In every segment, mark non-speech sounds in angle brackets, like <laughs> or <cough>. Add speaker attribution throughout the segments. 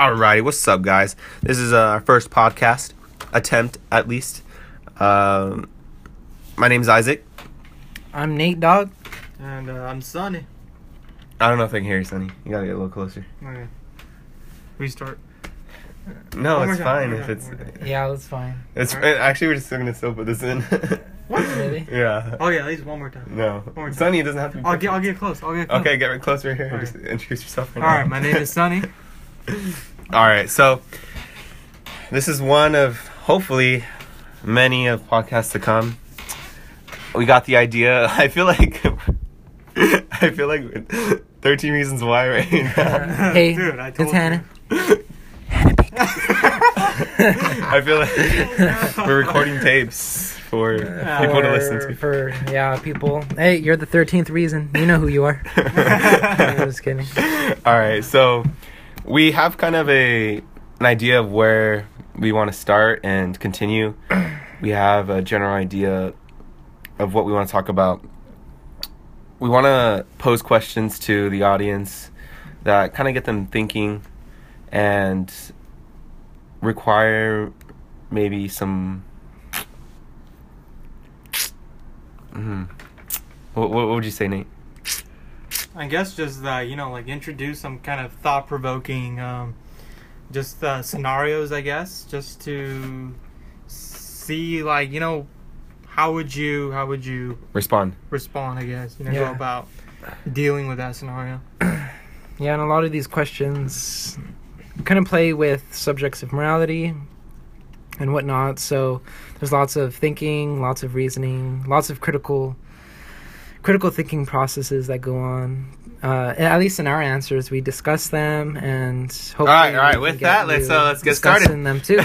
Speaker 1: Alrighty, what's up, guys? This is uh, our first podcast attempt, at least. Um, my name's Isaac.
Speaker 2: I'm Nate Dog.
Speaker 3: And uh, I'm Sunny.
Speaker 1: I don't know if I can hear you, Sonny. You gotta get a little closer.
Speaker 3: Okay. Restart.
Speaker 1: No, it's
Speaker 3: time, <laughs>
Speaker 1: fine if it's.
Speaker 3: one more time.
Speaker 2: Yeah, that's fine.
Speaker 1: It's
Speaker 3: Alright.
Speaker 1: actually we're just gonna still put this in. <laughs>
Speaker 2: What, really?
Speaker 1: yeah.
Speaker 3: Oh yeah, at least one more time.
Speaker 1: No,
Speaker 3: more time.
Speaker 1: Sonny doesn't have to. Be
Speaker 3: I'll get I'll get close. I'll get close.
Speaker 1: Okay, get right closer here. and
Speaker 3: Alright.
Speaker 1: Just introduce yourself. Right now.
Speaker 3: All right, my name is Sunny. <laughs>
Speaker 1: All right, so this is one of hopefully many of podcasts to come. We got the idea. <laughs> I feel like <laughs> I feel like 13 reasons why right now. <laughs>
Speaker 2: Hey,
Speaker 3: Dude, I told
Speaker 2: it's Hannah.
Speaker 1: I feel like we're recording tapes for people to listen to.
Speaker 2: For yeah, people. Hey, you're the thirteenth reason. You know who you are. I'm just kidding.
Speaker 1: All right, so we have kind of a an idea of where we want to start and continue. We have a general idea of what we want to talk about. We want to pose questions to the audience that kind of get them thinking and require maybe some. hmm What, what would you say, Nate?
Speaker 3: I guess just uh, you know like introduce some kind of thought provoking, um, just uh, scenarios. I guess just to see like you know how would you how would you
Speaker 1: Respond.
Speaker 3: respond? I guess you know
Speaker 2: Yeah.
Speaker 3: go about dealing with that scenario. <clears throat>
Speaker 2: Yeah, and a lot of these questions kind of play with subjects of morality and whatnot. So there's lots of thinking, lots of reasoning, lots of critical critical thinking processes that go on. Uh, at least in our answers, we discuss them, and hopefully,
Speaker 1: All right, all right. With that, let's uh, let's get
Speaker 2: discussing
Speaker 1: started.
Speaker 2: them too.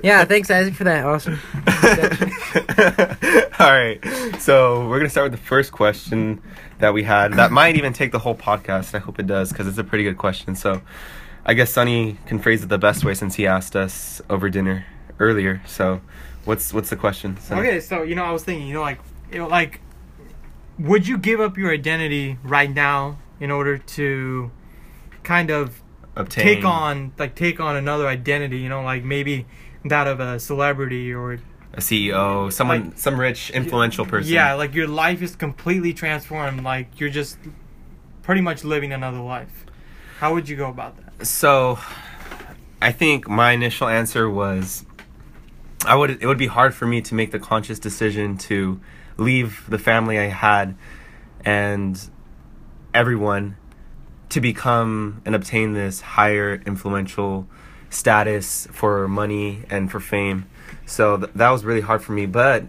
Speaker 2: <laughs> yeah, thanks Isaac for that. Awesome. <laughs>
Speaker 1: All right. So we're gonna start with the first question that we had. That might even take the whole podcast. I hope it does because it's a pretty good question. So I guess Sonny can phrase it the best way since he asked us over dinner earlier. So what's what's the question? Sonny?
Speaker 3: Okay, so you know, I was thinking, you know, like, you know, like, would you give up your identity right now in order to kind of
Speaker 1: Obtain.
Speaker 3: take on, like, take on another identity? You know, like maybe that of a celebrity or
Speaker 1: a CEO, someone,
Speaker 3: Like-
Speaker 1: some rich, influential person.
Speaker 3: yeah, like your life is completely transformed. Like you're just pretty much living another life. How would you go about that?
Speaker 1: So, I think my initial answer was, I would. It would be hard for me to make the conscious decision to leave the family I had and everyone to become and obtain this higher influential status for money and for fame. So th- that was really hard for me, but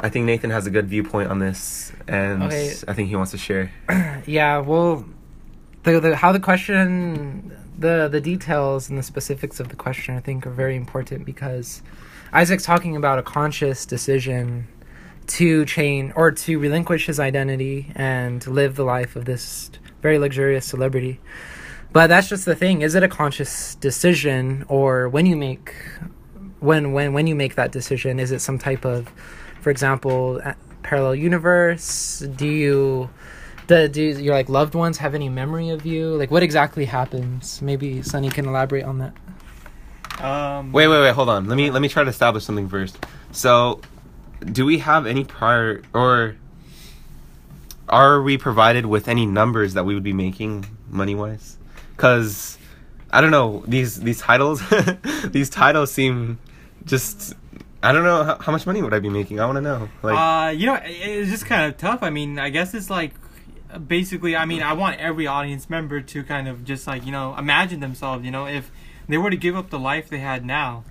Speaker 1: I think Nathan has a good viewpoint on this, and
Speaker 2: Okay.
Speaker 1: I think he wants to share. <clears throat>
Speaker 2: Yeah, well, the, the how the question, the the details and the specifics of the question, I think, are very important because Isaac's talking about a conscious decision to change or to relinquish his identity and live the life of this very luxurious celebrity. But that's just the thing: is it a conscious decision, or when you make when when when you make that decision, is it some type of, for example, parallel universe? Do you do, do your like loved ones have any memory of you? Like, what exactly happens? Maybe Sunny can elaborate on that.
Speaker 3: Um,
Speaker 1: Wait, wait, wait. Hold on. Let me let me try to establish something first. So, do we have any prior or are we provided with any numbers that we would be making money wise? Because I don't know these these titles. <laughs> these titles seem just. I don't know how, how much money would I be making. I want to know. Like,
Speaker 3: uh, you know, it's just kind of tough. I mean, I guess it's like basically. I mean, I want every audience member to kind of just like you know imagine themselves. You know, if they were to give up the life they had now,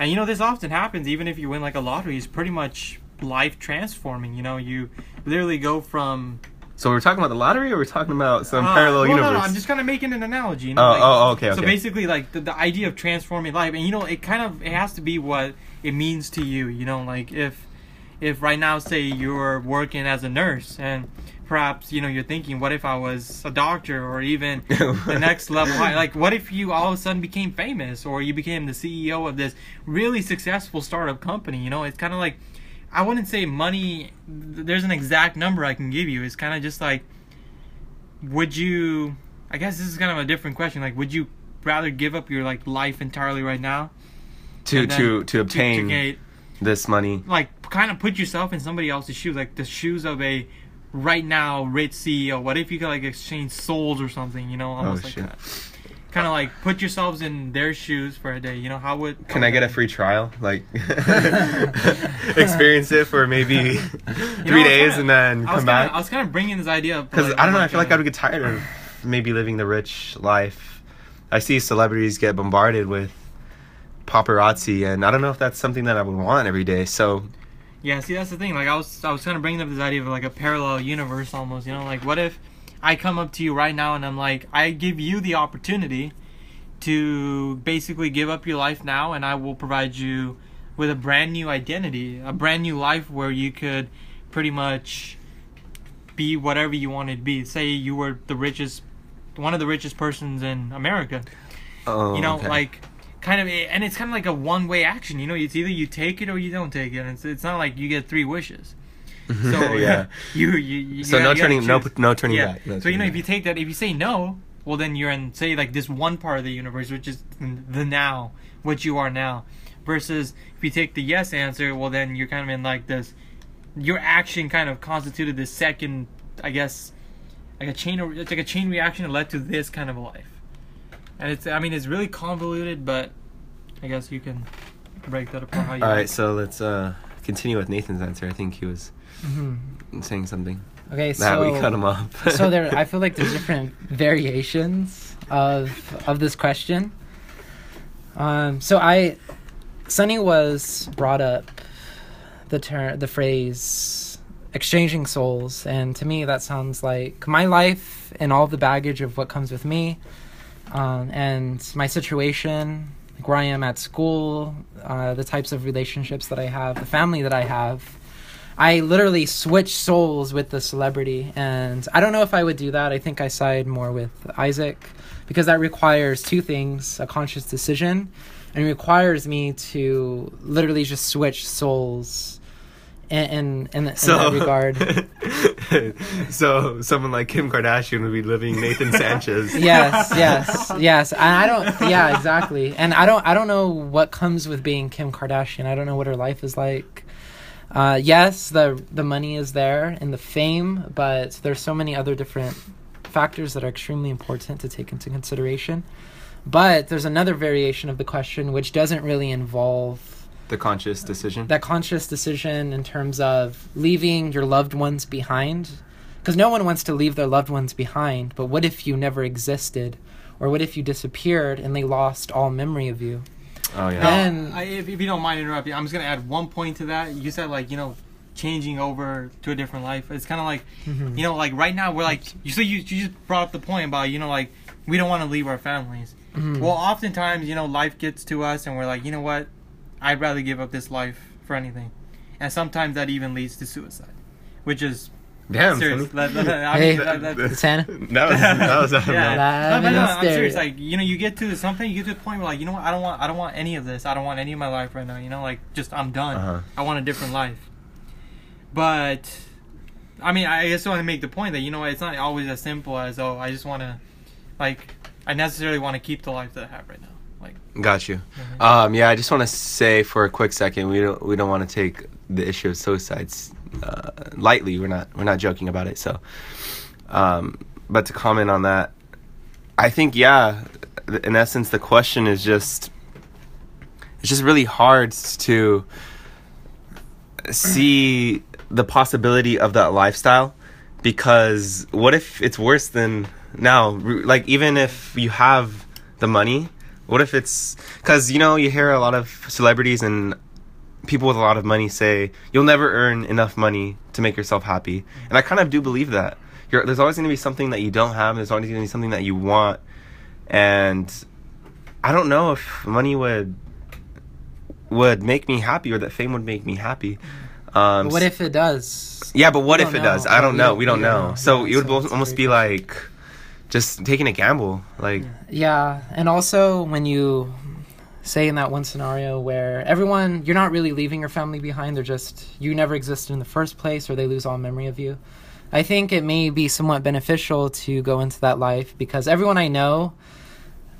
Speaker 3: and you know this often happens. Even if you win like a lottery, it's pretty much life transforming. You know, you literally go from
Speaker 1: so we're talking about the lottery, or we're talking about some
Speaker 3: Uh,
Speaker 1: parallel
Speaker 3: well,
Speaker 1: universe?
Speaker 3: No, no, I'm just kind of making an analogy. You know,
Speaker 1: Oh,
Speaker 3: like-
Speaker 1: oh, okay,
Speaker 3: So basically, like the, the idea of transforming life, and you know, it kind of it has to be what it means to you. You know, like if if right now, say you're working as a nurse, and perhaps you know you're thinking, what if I was a doctor, or even <laughs> the next level high? Like, what if you all of a sudden became famous, or you became the CEO of this really successful startup company? You know, it's kind of like I wouldn't say money. There's an exact number I can give you. It's kind of just like would you I guess this is kind of a different question. Like, would you rather give up your like life entirely right now
Speaker 1: to to to obtain
Speaker 3: get-
Speaker 1: this money.
Speaker 3: like kind of put yourself in somebody else's shoes, like the shoes of a right now rich CEO. What if you could like exchange souls or something? You know, almost like
Speaker 1: Oh, shit.
Speaker 3: that. Kind of like put yourselves in their shoes for a day. You know, how would?
Speaker 1: Can I get a free trial? Like <laughs> <laughs> experience it for maybe
Speaker 3: You know, <laughs>
Speaker 1: three days
Speaker 3: kinda-
Speaker 1: and then come
Speaker 3: kinda,
Speaker 1: back?
Speaker 3: I was kind of bringing this idea
Speaker 1: Because
Speaker 3: like,
Speaker 1: I don't know, I feel like
Speaker 3: uh,
Speaker 1: I would get tired of maybe living the rich life. I see celebrities get bombarded with paparazzi, and I don't know if that's something that I would want every day. So
Speaker 3: Yeah, see that's the thing. Like I was I was kind of bringing up this idea of like a parallel universe almost. You know, like what if I come up to you right now and I'm like, I give you the opportunity to basically give up your life now, and I will provide you with a brand new identity, a brand new life where you could pretty much be whatever you wanted to be. Say you were the richest, one of the richest persons in America
Speaker 1: oh,
Speaker 3: you know oh,
Speaker 1: okay.
Speaker 3: like kind of eh, and it's kind of like a one way action you know it's either you take it or you don't take it and it's, it's not like you get three wishes. <laughs> So
Speaker 1: yeah.
Speaker 3: you, you, you
Speaker 1: So no turning, no no turning
Speaker 3: yeah.
Speaker 1: back. no
Speaker 3: so you know
Speaker 1: turning
Speaker 3: if you take that if you say no well then you're in say like this one part of the universe which is the now what you are now versus if you take the yes answer well then you're kind of in like this your action kind of constituted the second i guess like a chain it's like a chain reaction that led to this kind of a life and it's i mean it's really convoluted but i guess you can break that apart how you
Speaker 1: All
Speaker 3: like.
Speaker 1: so let's uh, continue with Nathan's answer. I think he was
Speaker 2: Mhm.
Speaker 1: saying something.
Speaker 2: Okay,
Speaker 1: That
Speaker 2: so
Speaker 1: we cut him off. <laughs>
Speaker 2: so there, I feel like there's <laughs> different variations of of this question. Um, so I, Sunny was brought up the term, the phrase exchanging souls, and to me that sounds like my life and all the baggage of what comes with me, um, and my situation, like where I am at school, uh, the types of relationships that I have, the family that I have. I literally switch souls with the celebrity, and I don't know if I would do that. I think I side more with Isaac because that requires two things: a conscious decision, and requires me to literally just switch souls. In in, in, in that regard, <laughs>
Speaker 1: so someone like Kim Kardashian would be living Nathan Sanchez. <laughs>
Speaker 2: yes, yes, yes. And I don't. Yeah, exactly. And I don't. I don't know what comes with being Kim Kardashian. I don't know what her life is like. Uh, yes, the the money is there and the fame, but there's so many other different factors that are extremely important to take into consideration. But there's another variation of the question which doesn't really involve
Speaker 1: The conscious decision.
Speaker 2: that conscious decision in terms of leaving your loved ones behind because no one wants to leave their loved ones behind but what if you never existed or what if you disappeared and they lost all memory of you
Speaker 1: oh yeah.
Speaker 3: No,
Speaker 2: And-
Speaker 3: I, if, if you don't mind interrupting, I'm just gonna add one point to that. You said like you know, changing over to a different life. It's kind of like
Speaker 2: Mhm.
Speaker 3: you know, like right now we're like you. So you you just brought up the point about you know like we don't want to leave our families.
Speaker 2: Mhm.
Speaker 3: Well, oftentimes you know life gets to us and we're like you know what, I'd rather give up this life for anything, and sometimes that even leads to suicide, which is
Speaker 1: Damn.
Speaker 3: serious.
Speaker 1: son.
Speaker 3: That- that- I
Speaker 2: Hey.
Speaker 3: mean, that- that-
Speaker 2: Santa? <laughs>
Speaker 1: That was that was.
Speaker 3: yeah.
Speaker 2: Live
Speaker 3: No, but no, I'm serious. Like you know, you get to something, you get to the point where like you know what, I don't want, I don't want any of this. I don't want any of my life right now. You know, like just I'm done.
Speaker 1: Uh-huh.
Speaker 3: I want a different life. But I mean, I just want to make the point that you know it's not always as simple as oh, I just want to, like, I necessarily want to keep the life that I have right now. Like,
Speaker 1: Got you.
Speaker 3: Mhm.
Speaker 1: Um, yeah, I just want to say for a quick second, we don't we don't want to take the issue of suicides uh, lightly. We're not we're not joking about it. So, um, but to comment on that, I think yeah, th- in essence, the question is just it's just really hard to see the possibility of that lifestyle because what if it's worse than now like even if you have the money what if it's because you know you hear a lot of celebrities and people with a lot of money say you'll never earn enough money to make yourself happy and i kind of do believe that You're, there's always going to be something that you don't have there's always going to be something that you want and i don't know if money would would make me happy or that fame would make me happy um,
Speaker 2: what if it does
Speaker 1: yeah, but what if it does? I don't know. We don't
Speaker 2: we don't
Speaker 1: know.
Speaker 2: know.
Speaker 1: So
Speaker 2: Yeah,
Speaker 1: it would
Speaker 2: so
Speaker 1: almost be like just taking a gamble. Like
Speaker 2: Yeah, and also when you say in that one scenario where everyone you're not really leaving your family behind, they're just you never existed in the first place or they lose all memory of you. I think it may be somewhat beneficial to go into that life because everyone I know,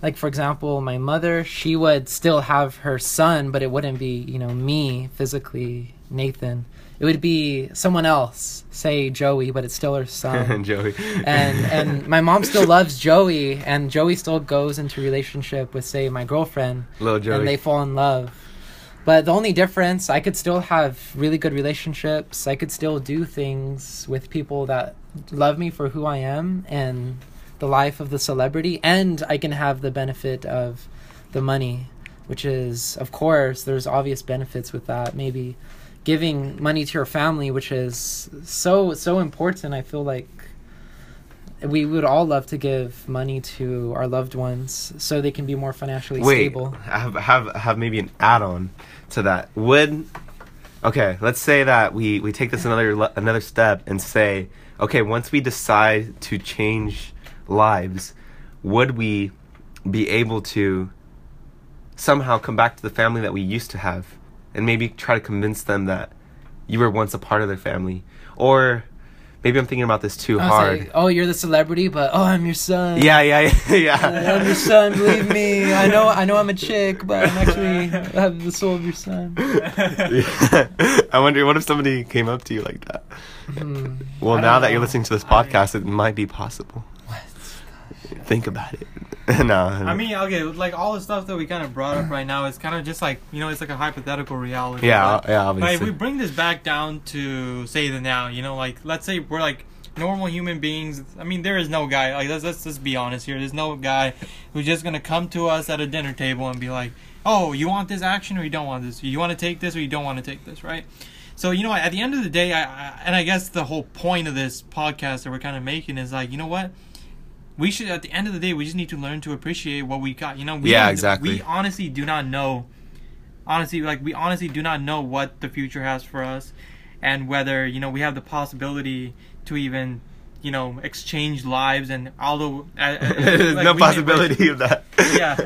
Speaker 2: like for example, my mother, she would still have her son, but it wouldn't be, you know, me physically, Nathan. It would be someone else, say Joey, but it's still her son. <laughs>
Speaker 1: Joey.
Speaker 2: and and my mom still loves Joey, and Joey still goes into relationship with say my girlfriend,
Speaker 1: Little Joey.
Speaker 2: and they fall in love. But the only difference, I could still have really good relationships. I could still do things with people that love me for who I am and the life of the celebrity, and I can have the benefit of the money, which is, of course, there's obvious benefits with that. Maybe giving money to your family, which is so so important. I feel like we would all love to give money to our loved ones so they can be more financially
Speaker 1: Wait,
Speaker 2: stable.
Speaker 1: I have have have maybe an add-on to that. Would okay, let's say that we we take this another another step and say, okay, once we decide to change lives, would we be able to somehow come back to the family that we used to have and maybe try to convince them that you were once a part of their family or maybe I'm thinking about this too
Speaker 2: I was
Speaker 1: hard.
Speaker 2: like, oh, you're the celebrity, but oh, I'm your son.
Speaker 1: yeah, yeah, <laughs> yeah,
Speaker 2: I'm your son. Believe me. I know. I know. I'm a chick, but I'm actually I have the soul of your son.
Speaker 1: Yeah. <laughs> <laughs> I wonder what if somebody came up to you like that.
Speaker 2: Hmm.
Speaker 1: Well,
Speaker 2: I
Speaker 1: now
Speaker 2: don't
Speaker 1: that you're listening to this
Speaker 3: I-
Speaker 1: podcast, it might be possible.
Speaker 2: What?
Speaker 1: Think about it. <laughs> no,
Speaker 3: I mean, okay, like all the stuff that we kind of brought up right now is kind of just like you know, it's like a hypothetical reality.
Speaker 1: yeah,
Speaker 3: But-
Speaker 1: yeah,
Speaker 3: But if we bring this back down to say the now, you know, like let's say we're like normal human beings. I mean, there is no guy. Like let's let's just be honest here. There's no guy who's just gonna come to us at a dinner table and be like, "Oh, you want this action or you don't want this? You want to take this or you don't want to take this?" Right? So you know, at the end of the day, I, I and I guess the whole point of this podcast that we're kind of making is like, you know what? We should at the end of the day, we just need to learn to appreciate what we got. You know, we
Speaker 1: Yeah, exactly.
Speaker 3: We honestly do not know honestly like we honestly do not know what the future has for us and whether you know we have the possibility to even you know exchange lives and although uh, <laughs> like,
Speaker 1: no
Speaker 3: we may-
Speaker 1: possibility of that.
Speaker 3: yeah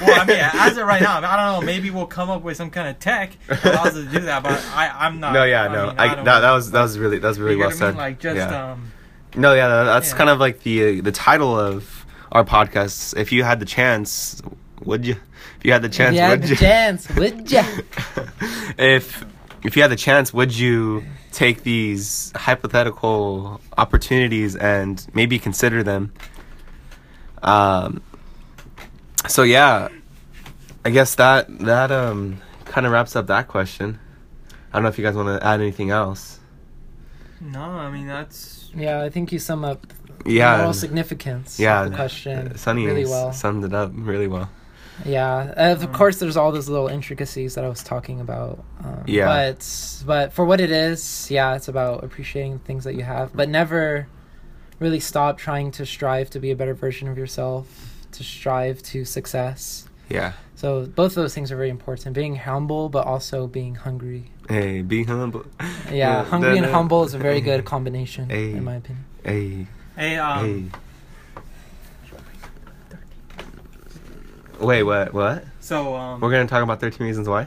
Speaker 3: well i mean as of right now i don't know maybe we'll come up with some kind of tech that allows us to do that but i i'm not <laughs>
Speaker 1: no, yeah,
Speaker 3: I
Speaker 1: no.
Speaker 3: mean,
Speaker 1: I,
Speaker 3: don't
Speaker 1: that, that was that was really that was really well
Speaker 3: what I mean?
Speaker 1: said.
Speaker 3: like just
Speaker 1: yeah.
Speaker 3: um
Speaker 1: no, yeah, that's
Speaker 3: yeah.
Speaker 1: kind of like the the title of our podcast. If you had the chance, would you? If you had the chance,
Speaker 2: yeah,
Speaker 1: would
Speaker 2: the
Speaker 1: you?
Speaker 2: chance, would <laughs> ya?
Speaker 1: if if you had the chance, would you take these hypothetical opportunities and maybe consider them? Um. So yeah, I guess that that um kind of wraps up that question. I don't know if you guys want to add anything else.
Speaker 3: no i mean that's
Speaker 2: Yeah, I think you sum up
Speaker 1: Yeah.
Speaker 2: moral significance
Speaker 1: yeah,
Speaker 2: of the question
Speaker 1: Sunny
Speaker 2: really well.
Speaker 1: summed it up really well.
Speaker 2: Yeah, of
Speaker 3: Um,
Speaker 2: course, there's all those little intricacies that I was talking about. Um,
Speaker 1: Yeah.
Speaker 2: but but for what it is, yeah, it's about appreciating the things that you have, but never really stop trying to strive to be a better version of yourself, to strive to success.
Speaker 1: Yeah.
Speaker 2: So both of those things are very important: being humble, but also being hungry.
Speaker 1: Hey, be humble.
Speaker 2: Yeah, hungry and humble is a very good <laughs> combination,
Speaker 1: Hey.
Speaker 2: in my opinion.
Speaker 1: Hey,
Speaker 3: hey um
Speaker 1: hey. Wait, what? What?
Speaker 3: so um
Speaker 1: We're gonna talk about Thirteen Reasons Why.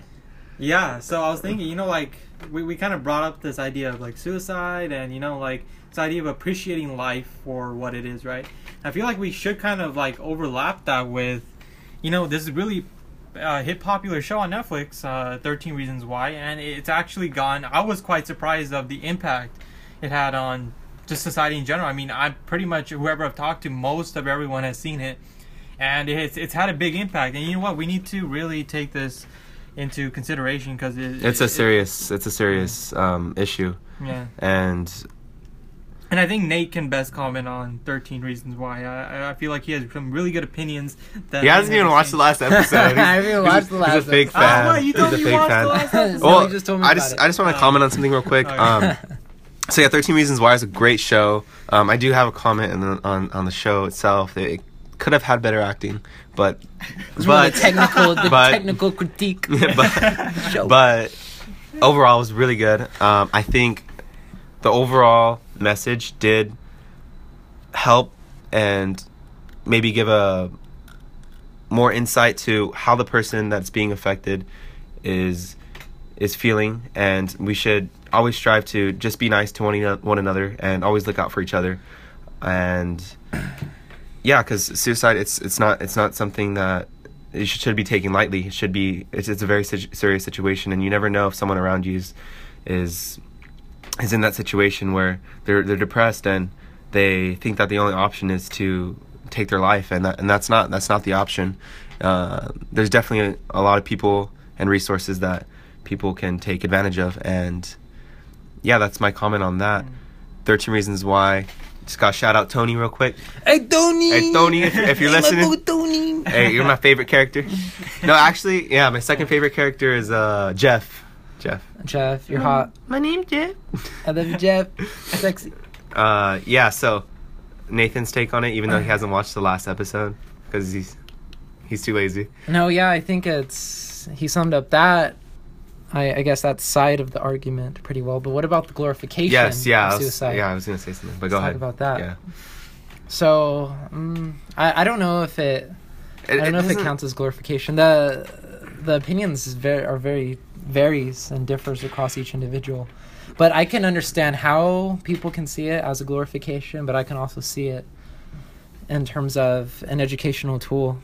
Speaker 3: Yeah, so I was thinking, you know, like we, we kind of brought up this idea of like suicide and you know like this idea of appreciating life for what it is, right? I feel like we should kind of like overlap that with, you know, this is really uh, hit popular show on Netflix, uh, Thirteen Reasons Why, and it's actually gone. I was quite surprised of the impact it had on just society in general. I mean, I pretty much whoever I've talked to, most of everyone has seen it, and it's it's had a big impact. And you know what? We need to really take this into consideration because it,
Speaker 1: It's a
Speaker 3: it-
Speaker 1: serious, it's a serious um, issue,
Speaker 3: yeah.
Speaker 1: and
Speaker 3: And I think Nate can best comment on 13 Reasons Why. I, I feel like he has some really good opinions. That
Speaker 1: he hasn't even watched the last <laughs> episode.
Speaker 2: I haven't
Speaker 1: he's-
Speaker 2: watched the
Speaker 1: He's a
Speaker 2: last
Speaker 1: fake
Speaker 2: episode.
Speaker 1: fan.
Speaker 3: What? You told
Speaker 1: he's
Speaker 3: me
Speaker 1: a
Speaker 3: you
Speaker 1: fake
Speaker 3: watched
Speaker 1: fan.
Speaker 3: the last episode?
Speaker 1: Well,
Speaker 2: just told me
Speaker 1: I just,
Speaker 2: it.
Speaker 1: I just want to
Speaker 3: Oh.
Speaker 1: comment on something real quick. <laughs>
Speaker 3: Okay.
Speaker 1: Um, so yeah, Thirteen Reasons Why is a great show. Um, I do have a comment on the, on, on the show itself. It could have had better acting, but <laughs>
Speaker 2: It's
Speaker 1: but
Speaker 2: the technical, the
Speaker 1: but-
Speaker 2: technical critique.
Speaker 1: but
Speaker 2: Show.
Speaker 1: but overall it was really good. Um, I think the overall message did help and maybe give a more insight to how the person that's being affected is is feeling and we should always strive to just be nice to one, another and always look out for each other. And <clears throat> yeah, because suicide it's it's not it's not something that it should, be taken lightly. It should be it's it's a very serious situation, and you never know if someone around you is is is in that situation where they're they're depressed and they think that the only option is to take their life, and that and that's not that's not the option. Uh, there's definitely a, a lot of people and resources that people can take advantage of, and yeah, that's my comment on that. Thirteen reasons why. Just got to shout out Tony real quick.
Speaker 2: Hey Tony.
Speaker 1: Hey Tony, if, if you're
Speaker 2: Hey,
Speaker 1: listening,
Speaker 2: Tony.
Speaker 1: hey, you're my favorite character. <laughs> No, actually, yeah, my second favorite character is uh, Jeff. Jeff.
Speaker 2: Jeff, you're hot.
Speaker 1: My name's Jeff.
Speaker 2: I love you, Jeff. Sexy.
Speaker 1: Uh, yeah. So Nathan's take on it, even though he hasn't watched the last episode because he's he's too lazy.
Speaker 2: No, yeah, I think it's he summed up that. I, I guess that side of the argument pretty well. But what about the glorification
Speaker 1: Yes, yeah,
Speaker 2: of
Speaker 1: I was,
Speaker 2: suicide?
Speaker 1: yeah. I was gonna say something, but go
Speaker 2: Let's talk
Speaker 1: ahead.
Speaker 2: about that.
Speaker 1: Yeah.
Speaker 2: So um, I I don't know if it I don't know if it counts as glorification. The the opinions is very are very varies and differs across each individual. But I can understand how people can see it as a glorification, but I can also see it in terms of an educational tool.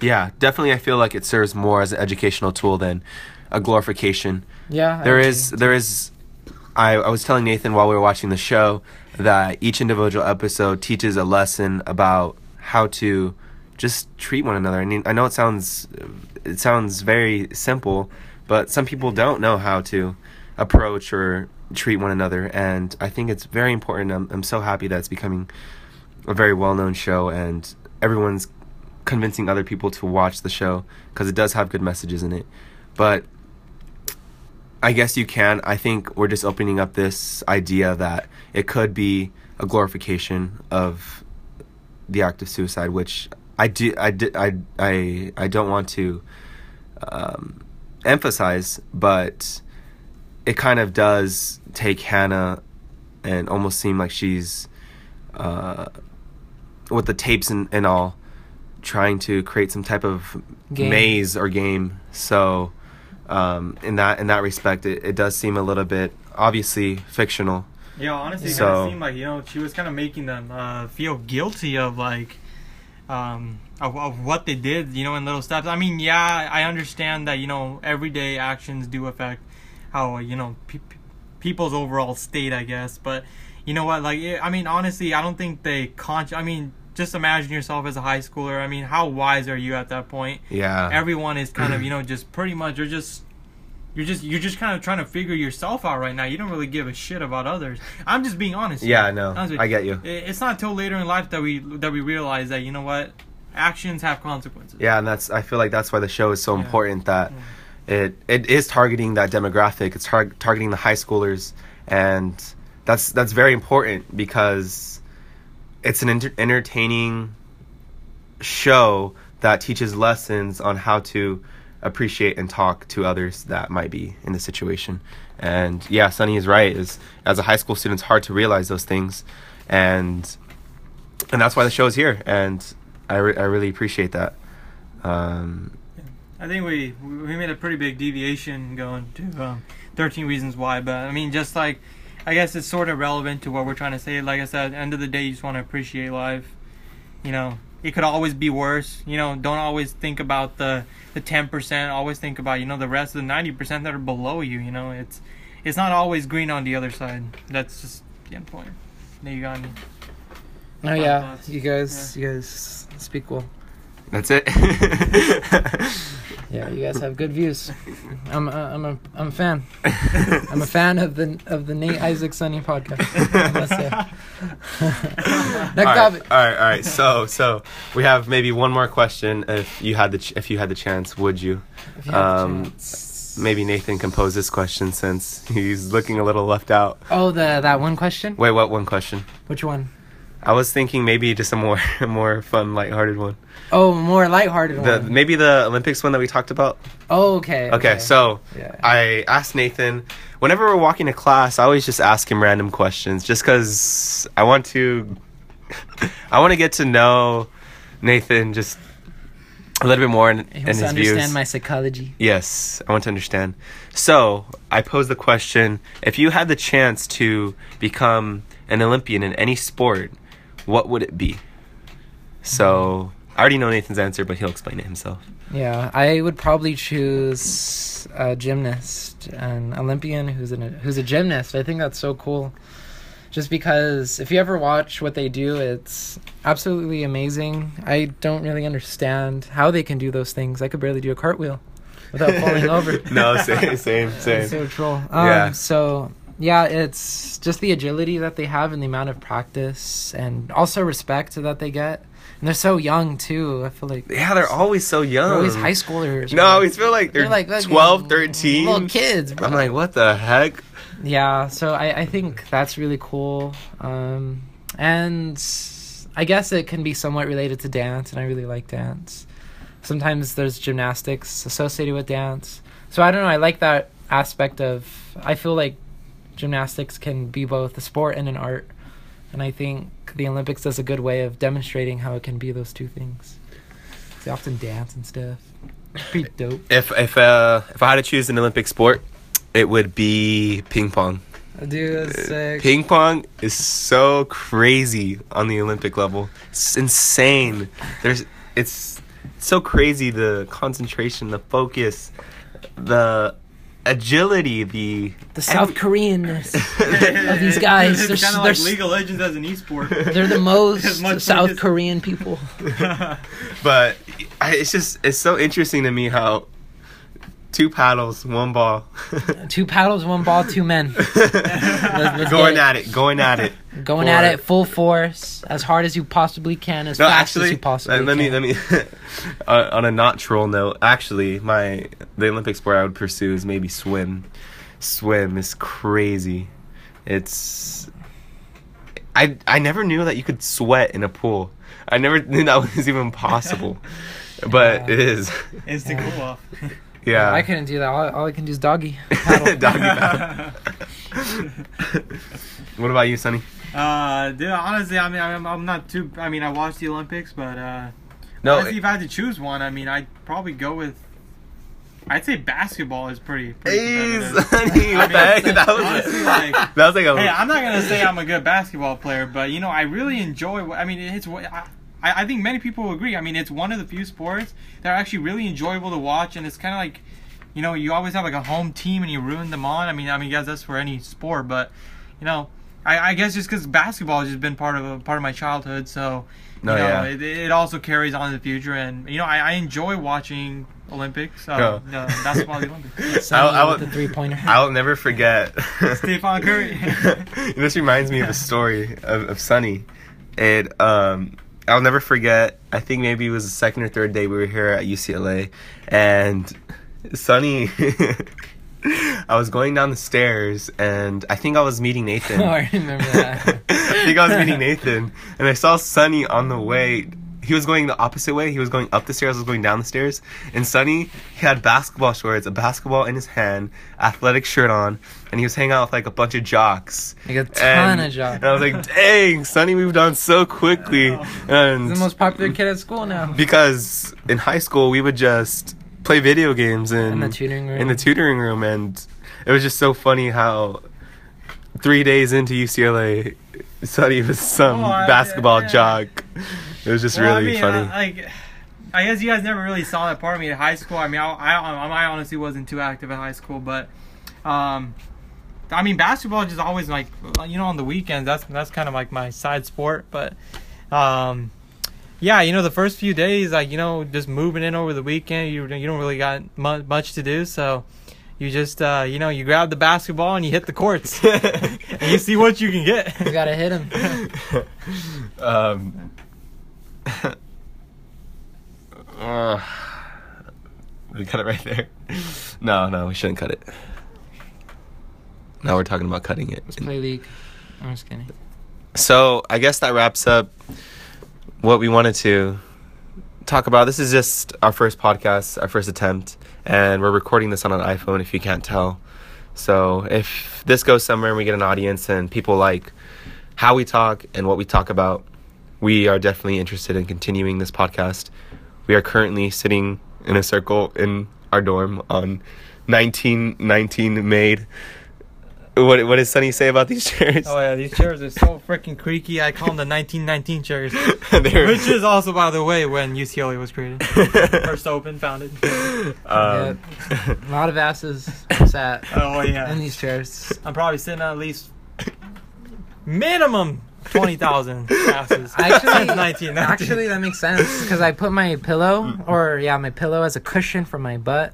Speaker 1: Yeah, definitely. I feel like it serves more as an educational tool than a glorification.
Speaker 2: Yeah.
Speaker 1: There is there is I, I was telling Nathan while we were watching the show that each individual episode teaches a lesson about how to just treat one another. I mean, I know it sounds it sounds very simple, but some people don't know how to approach or treat one another, and I think it's very important. I'm I'm so happy that it's becoming a very well-known show, and everyone's convincing other people to watch the show because it does have good messages in it. But I guess you can. I think we're just opening up this idea that it could be a glorification of the act of suicide, which I do. I did. I I I don't want to um, emphasize, but it kind of does take Hannah and almost seem like she's uh, with the tapes and, and all trying to create some type of
Speaker 2: Game.
Speaker 1: maze or game. So um, in that in that respect, it, it does seem a little bit obviously fictional.
Speaker 3: Yeah, honestly, it
Speaker 1: So-
Speaker 3: kind of seemed like you know she was kind of making them uh, feel guilty of like um, of, of what they did, you know, in little steps. I mean, yeah, I understand that you know everyday actions do affect how you know pe- pe- people's overall state, I guess. But you know what? Like, it, I mean, honestly, I don't think they con. I mean, just imagine yourself as a high schooler. I mean, how wise are you at that point?
Speaker 1: Yeah.
Speaker 3: everyone is kind of <clears throat> you know just pretty much you're just you're just you're just kind of trying to figure yourself out right now you don't really give a shit about others i'm just being honest
Speaker 1: yeah, I know.
Speaker 3: Honest
Speaker 1: I get you.
Speaker 3: It's not until later in life that we that we realize that you know what actions have consequences
Speaker 1: Yeah, and that's I feel like that's why the show is so
Speaker 3: Yeah.
Speaker 1: important that it it is targeting that demographic. It's tar- targeting the high schoolers, and that's that's very important because it's an enter- entertaining show that teaches lessons on how to appreciate and talk to others that might be in the situation. And yeah, Sunny is right. Is as a high school student, it's hard to realize those things, and and that's why the show is here. And I re- I really appreciate that. Um,
Speaker 3: i think we we made a pretty big deviation going to um, 13 reasons why but i mean just like i guess it's sort of relevant to what we're trying to say like i said at the end of the day you just want to appreciate life you know it could always be worse you know don't always think about the the 10% always think about you know the rest of the 90% that are below you you know it's it's not always green on the other side that's just the end point there you got me.
Speaker 2: Oh yeah,
Speaker 3: thoughts?
Speaker 2: you guys, you guys speak well.
Speaker 1: that's it. <laughs>
Speaker 2: Yeah, you guys have good views. <laughs> I'm, uh, I'm a, I'm a fan. I'm a fan of the of the Nate Isaac Sunny podcast. I must say. <laughs> Next
Speaker 1: all right,
Speaker 2: topic.
Speaker 1: all right, all right. So, so we have maybe one more question. If you had the ch- if you had the chance, would you?
Speaker 2: If you
Speaker 1: Um,
Speaker 2: chance.
Speaker 1: Maybe Nathan can pose this question since he's looking a little left out.
Speaker 2: Oh, the that one question.
Speaker 1: Wait, what? One question.
Speaker 2: Which one?
Speaker 1: I was thinking maybe just a more <laughs> more fun, lighthearted one.
Speaker 2: Oh, more lighthearted
Speaker 1: The
Speaker 2: one.
Speaker 1: maybe the Olympics one that we talked about.
Speaker 2: oh, okay.
Speaker 1: Okay, so
Speaker 2: Yeah.
Speaker 1: I asked Nathan. Whenever we're walking to class, I always just ask him random questions, just because I want to. <laughs> I want to get to know Nathan just a little bit more in,
Speaker 2: He
Speaker 1: in
Speaker 2: wants
Speaker 1: his
Speaker 2: to understand
Speaker 1: views.
Speaker 2: my psychology.
Speaker 1: Yes, I want to understand. So, I pose the question if you had the chance to become an Olympian in any sport, what would it be? So, I already know Nathan's answer, but he'll explain it himself.
Speaker 2: Yeah, I would probably choose a gymnast, an Olympian who's an, who's a gymnast. I think that's so cool. Just because if you ever watch what they do, it's absolutely amazing. I don't really understand how they can do those things. I could barely do a cartwheel without falling <laughs> over.
Speaker 1: no, same, same, <laughs> same.
Speaker 2: so troll. Um,
Speaker 1: Yeah.
Speaker 2: So yeah, it's just the agility that they have and the amount of practice and also respect that they get. And they're so young too. I feel like
Speaker 1: Yeah, they're always so young.
Speaker 2: they're always high schoolers.
Speaker 1: No, I always feel like they're,
Speaker 2: They're like fucking
Speaker 1: 12, 13.
Speaker 2: little kids. Bro.
Speaker 1: I'm like, what the heck?
Speaker 2: yeah. So I I think that's really cool. Um, and I guess it can be somewhat related to dance, and I really like dance. Sometimes there's gymnastics associated with dance. So I don't know. I like that aspect of. I feel like gymnastics can be both a sport and an art, and I think the Olympics does a good way of demonstrating how it can be those two things. They often dance and stuff. Pretty dope.
Speaker 1: If if uh if I had to choose an Olympic sport, it would be ping pong.
Speaker 2: Dude, that's sick.
Speaker 1: Ping pong is so crazy on the Olympic level. It's insane. There's it's so crazy the concentration, the focus, the agility, the
Speaker 2: the South Koreanness <laughs> of these guys. They're,
Speaker 3: it's kind of like League of Legends as an esport.
Speaker 2: they're the <laughs> most South Korean people. <laughs>
Speaker 1: but I, it's just it's so interesting to me how two paddles, one ball. <laughs>
Speaker 2: Two paddles, one ball, two men. <laughs> let's
Speaker 1: going
Speaker 2: get
Speaker 1: at it, going at it.
Speaker 2: Going
Speaker 1: For-
Speaker 2: at it full force, as hard as you possibly can, as
Speaker 1: No,
Speaker 2: fast
Speaker 1: actually,
Speaker 2: as you possibly
Speaker 1: let, let me let me <laughs> uh, on a not troll note. Actually, my the Olympic sport I would pursue is maybe swim. Swim is crazy. It's I I never knew that you could sweat in a pool. I never knew that was even possible, but
Speaker 2: Yeah.
Speaker 1: it is.
Speaker 3: It's the cool off.
Speaker 1: Yeah.
Speaker 2: I couldn't do that. All, all I can do is doggy. <laughs> paddle.
Speaker 1: Doggy paddle. <laughs> what about you, Sonny?
Speaker 3: Uh, dude, honestly, I mean, I'm, I'm not too. I mean, I watched the Olympics, but uh,
Speaker 1: No,
Speaker 3: honestly, if I had to choose one, I mean, I'd probably go with. I'd say basketball is pretty. pretty
Speaker 1: Hey. Sonny, what the heck? That was
Speaker 3: honestly, like- <laughs>
Speaker 1: that was like a
Speaker 3: Hey, I'm not gonna say I'm a good basketball player, but you know, I really enjoy. I mean, it's. I, I think many people will agree. I mean, it's one of the few sports that are actually really enjoyable to watch, and it's kind of like, you know, you always have like a home team and you ruin them on. I mean, I mean, guys, that's for any sport, but you know, I, I guess just because basketball has just been part of a part of my childhood, so you
Speaker 1: No,
Speaker 3: know,
Speaker 1: yeah.
Speaker 3: it, it also carries on in the future, and you know, I, I enjoy watching Olympics. Uh,
Speaker 1: Yeah.
Speaker 3: uh, basketball, Olympics.
Speaker 2: Sonny
Speaker 1: I- I
Speaker 2: with
Speaker 1: would-
Speaker 2: the three pointer. <laughs>
Speaker 1: I'll never forget. <laughs>
Speaker 3: Stephen Curry. <laughs>
Speaker 1: this reminds me of a story of, of Sunny. It um I'll never forget. I think maybe it was the second or third day we were here at UCLA, and Sunny. <laughs> I was going down the stairs, and I think I was meeting Nathan. <laughs>
Speaker 2: Oh, I remember that. <laughs>
Speaker 1: I think I was meeting Nathan, and I saw Sunny on the way. He was going the opposite way. He was going up the stairs. I was going down the stairs. And Sunny, he had basketball shorts, a basketball in his hand, athletic shirt on, and he was hanging out with like a bunch of jocks.
Speaker 2: Like a ton
Speaker 1: and,
Speaker 2: of jocks.
Speaker 1: And I was like, dang, Sunny moved on so quickly. And
Speaker 2: He's the most popular kid at school now.
Speaker 1: because in high school we would just play video games in,
Speaker 2: In the tutoring room.
Speaker 1: in the tutoring room, and it was just so funny how three days into UCLA, Sunny was some
Speaker 3: Oh, I-
Speaker 1: basketball
Speaker 3: yeah.
Speaker 1: jock. It was just
Speaker 3: Well,
Speaker 1: really
Speaker 3: I mean,
Speaker 1: funny.
Speaker 3: uh, like, I guess you guys never really saw that part of me in high school. I mean, I, I, I honestly wasn't too active in high school, but, um, I mean, basketball is just always like, you know, on the weekends. That's that's kind of like my side sport, but, um, yeah, you know, the first few days, like you know, just moving in over the weekend, you you don't really got mu- much to do, so. You just, uh, you know, you grab the basketball and you hit the courts, <laughs> <laughs> and you see what you can get.
Speaker 2: You gotta hit him. <laughs>
Speaker 1: um, uh, we cut it right there. No, no, we shouldn't cut it. Now we're talking about cutting it.
Speaker 2: Let's play league. I'm just kidding.
Speaker 1: So I guess that wraps up what we wanted to talk about. This is just our first podcast, our first attempt, and we're recording this on an iPhone if you can't tell. So if this goes somewhere and we get an audience and people like how we talk and what we talk about, we are definitely interested in continuing this podcast. We are currently sitting in a circle in our dorm on 1919 made. What what does Sunny say about these <laughs> chairs?
Speaker 3: Oh yeah, these chairs are so freaking creaky. I call them the 1919 chairs. <laughs>
Speaker 1: They're-
Speaker 3: Which is also, by the way, when UCLA was created. <laughs> First open, founded.
Speaker 1: um,
Speaker 2: A lot of asses sat
Speaker 3: Oh yeah.
Speaker 2: in these chairs.
Speaker 3: I'm probably sitting at least minimum 20,000 asses. <laughs>
Speaker 2: Actually,
Speaker 3: Since 1919.
Speaker 2: actually, that makes sense because I put my pillow, mm. or yeah, my pillow as a cushion for my butt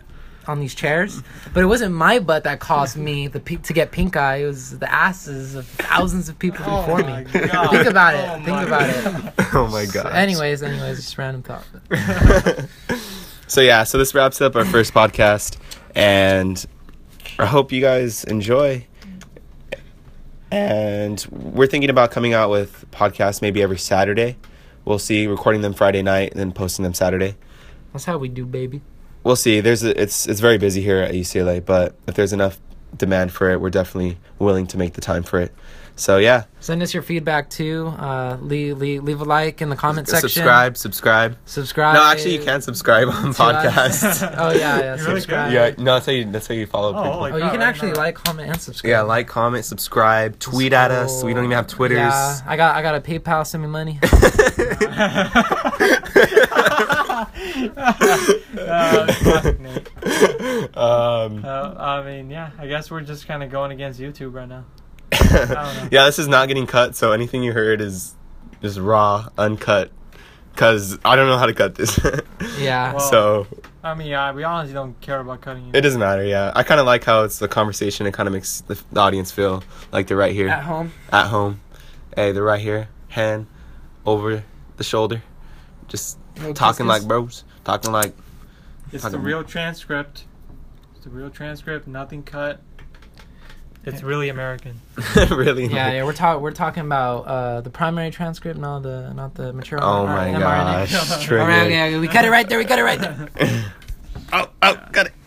Speaker 2: on these chairs. But it wasn't my butt that caused me the pe- to get pink eye. It was the asses of thousands of people
Speaker 3: Oh
Speaker 2: before me.
Speaker 3: God.
Speaker 2: Think about it.
Speaker 3: Oh
Speaker 2: Think about it. <laughs>
Speaker 1: oh my god.
Speaker 2: Anyways, anyways, just random thought. <laughs>
Speaker 1: so yeah, so this wraps up our first podcast, and I hope you guys enjoy. And we're thinking about coming out with podcasts maybe every Saturday. We'll see, recording them Friday night and then posting them Saturday.
Speaker 2: That's how we do, baby.
Speaker 1: We'll see. There's a, it's it's very busy here at UCLA, but if there's enough demand for it, we're definitely willing to make the time for it. So yeah,
Speaker 2: Send us your feedback too. Uh, leave, leave, leave a like in the comment section.
Speaker 1: subscribe, subscribe.
Speaker 2: Subscribe.
Speaker 1: No, actually, you can subscribe on
Speaker 2: to us.
Speaker 1: podcasts. <laughs>
Speaker 2: oh yeah, yeah.
Speaker 3: You really
Speaker 2: Subscribe.
Speaker 1: yeah, no, that's how you that's how you follow
Speaker 3: Oh,
Speaker 1: people.
Speaker 3: holy
Speaker 2: Oh, you can
Speaker 3: right
Speaker 2: actually
Speaker 3: now.
Speaker 2: like, comment, and subscribe.
Speaker 1: Yeah, like, comment, subscribe, tweet at us. We don't even have Twitters.
Speaker 2: Yeah, I got, I got a PayPal. Send me money.
Speaker 3: Uh, classic Nate.
Speaker 1: um,
Speaker 3: Uh, I mean, yeah, I guess we're just kind of going against YouTube right now. <laughs> don't know.
Speaker 1: yeah, this is not getting cut, so anything you heard is just raw, uncut. Cause I don't know how to cut this, <laughs>
Speaker 2: Yeah.
Speaker 3: Well-
Speaker 1: so
Speaker 3: I mean, yeah, we honestly don't care about cutting it.
Speaker 1: it doesn't matter. Yeah, I kind of like how it's the conversation. It kind of makes the, the audience feel like they're right here
Speaker 2: At home.
Speaker 1: at home. Hey, they're right here, hand over the shoulder, just
Speaker 2: Little
Speaker 1: talking like bros, talking like
Speaker 3: It's the real transcript. It's the real transcript, nothing cut. It's really American. <laughs>
Speaker 1: really.
Speaker 2: Yeah, yeah. We're talking. We're talking about uh, the primary transcript, not the not the material.
Speaker 1: Oh my
Speaker 2: mRNA.
Speaker 1: gosh,
Speaker 2: All right,
Speaker 1: triggered.
Speaker 2: okay, okay, we cut it right there. We cut it right there. <laughs>
Speaker 1: Oh, oh.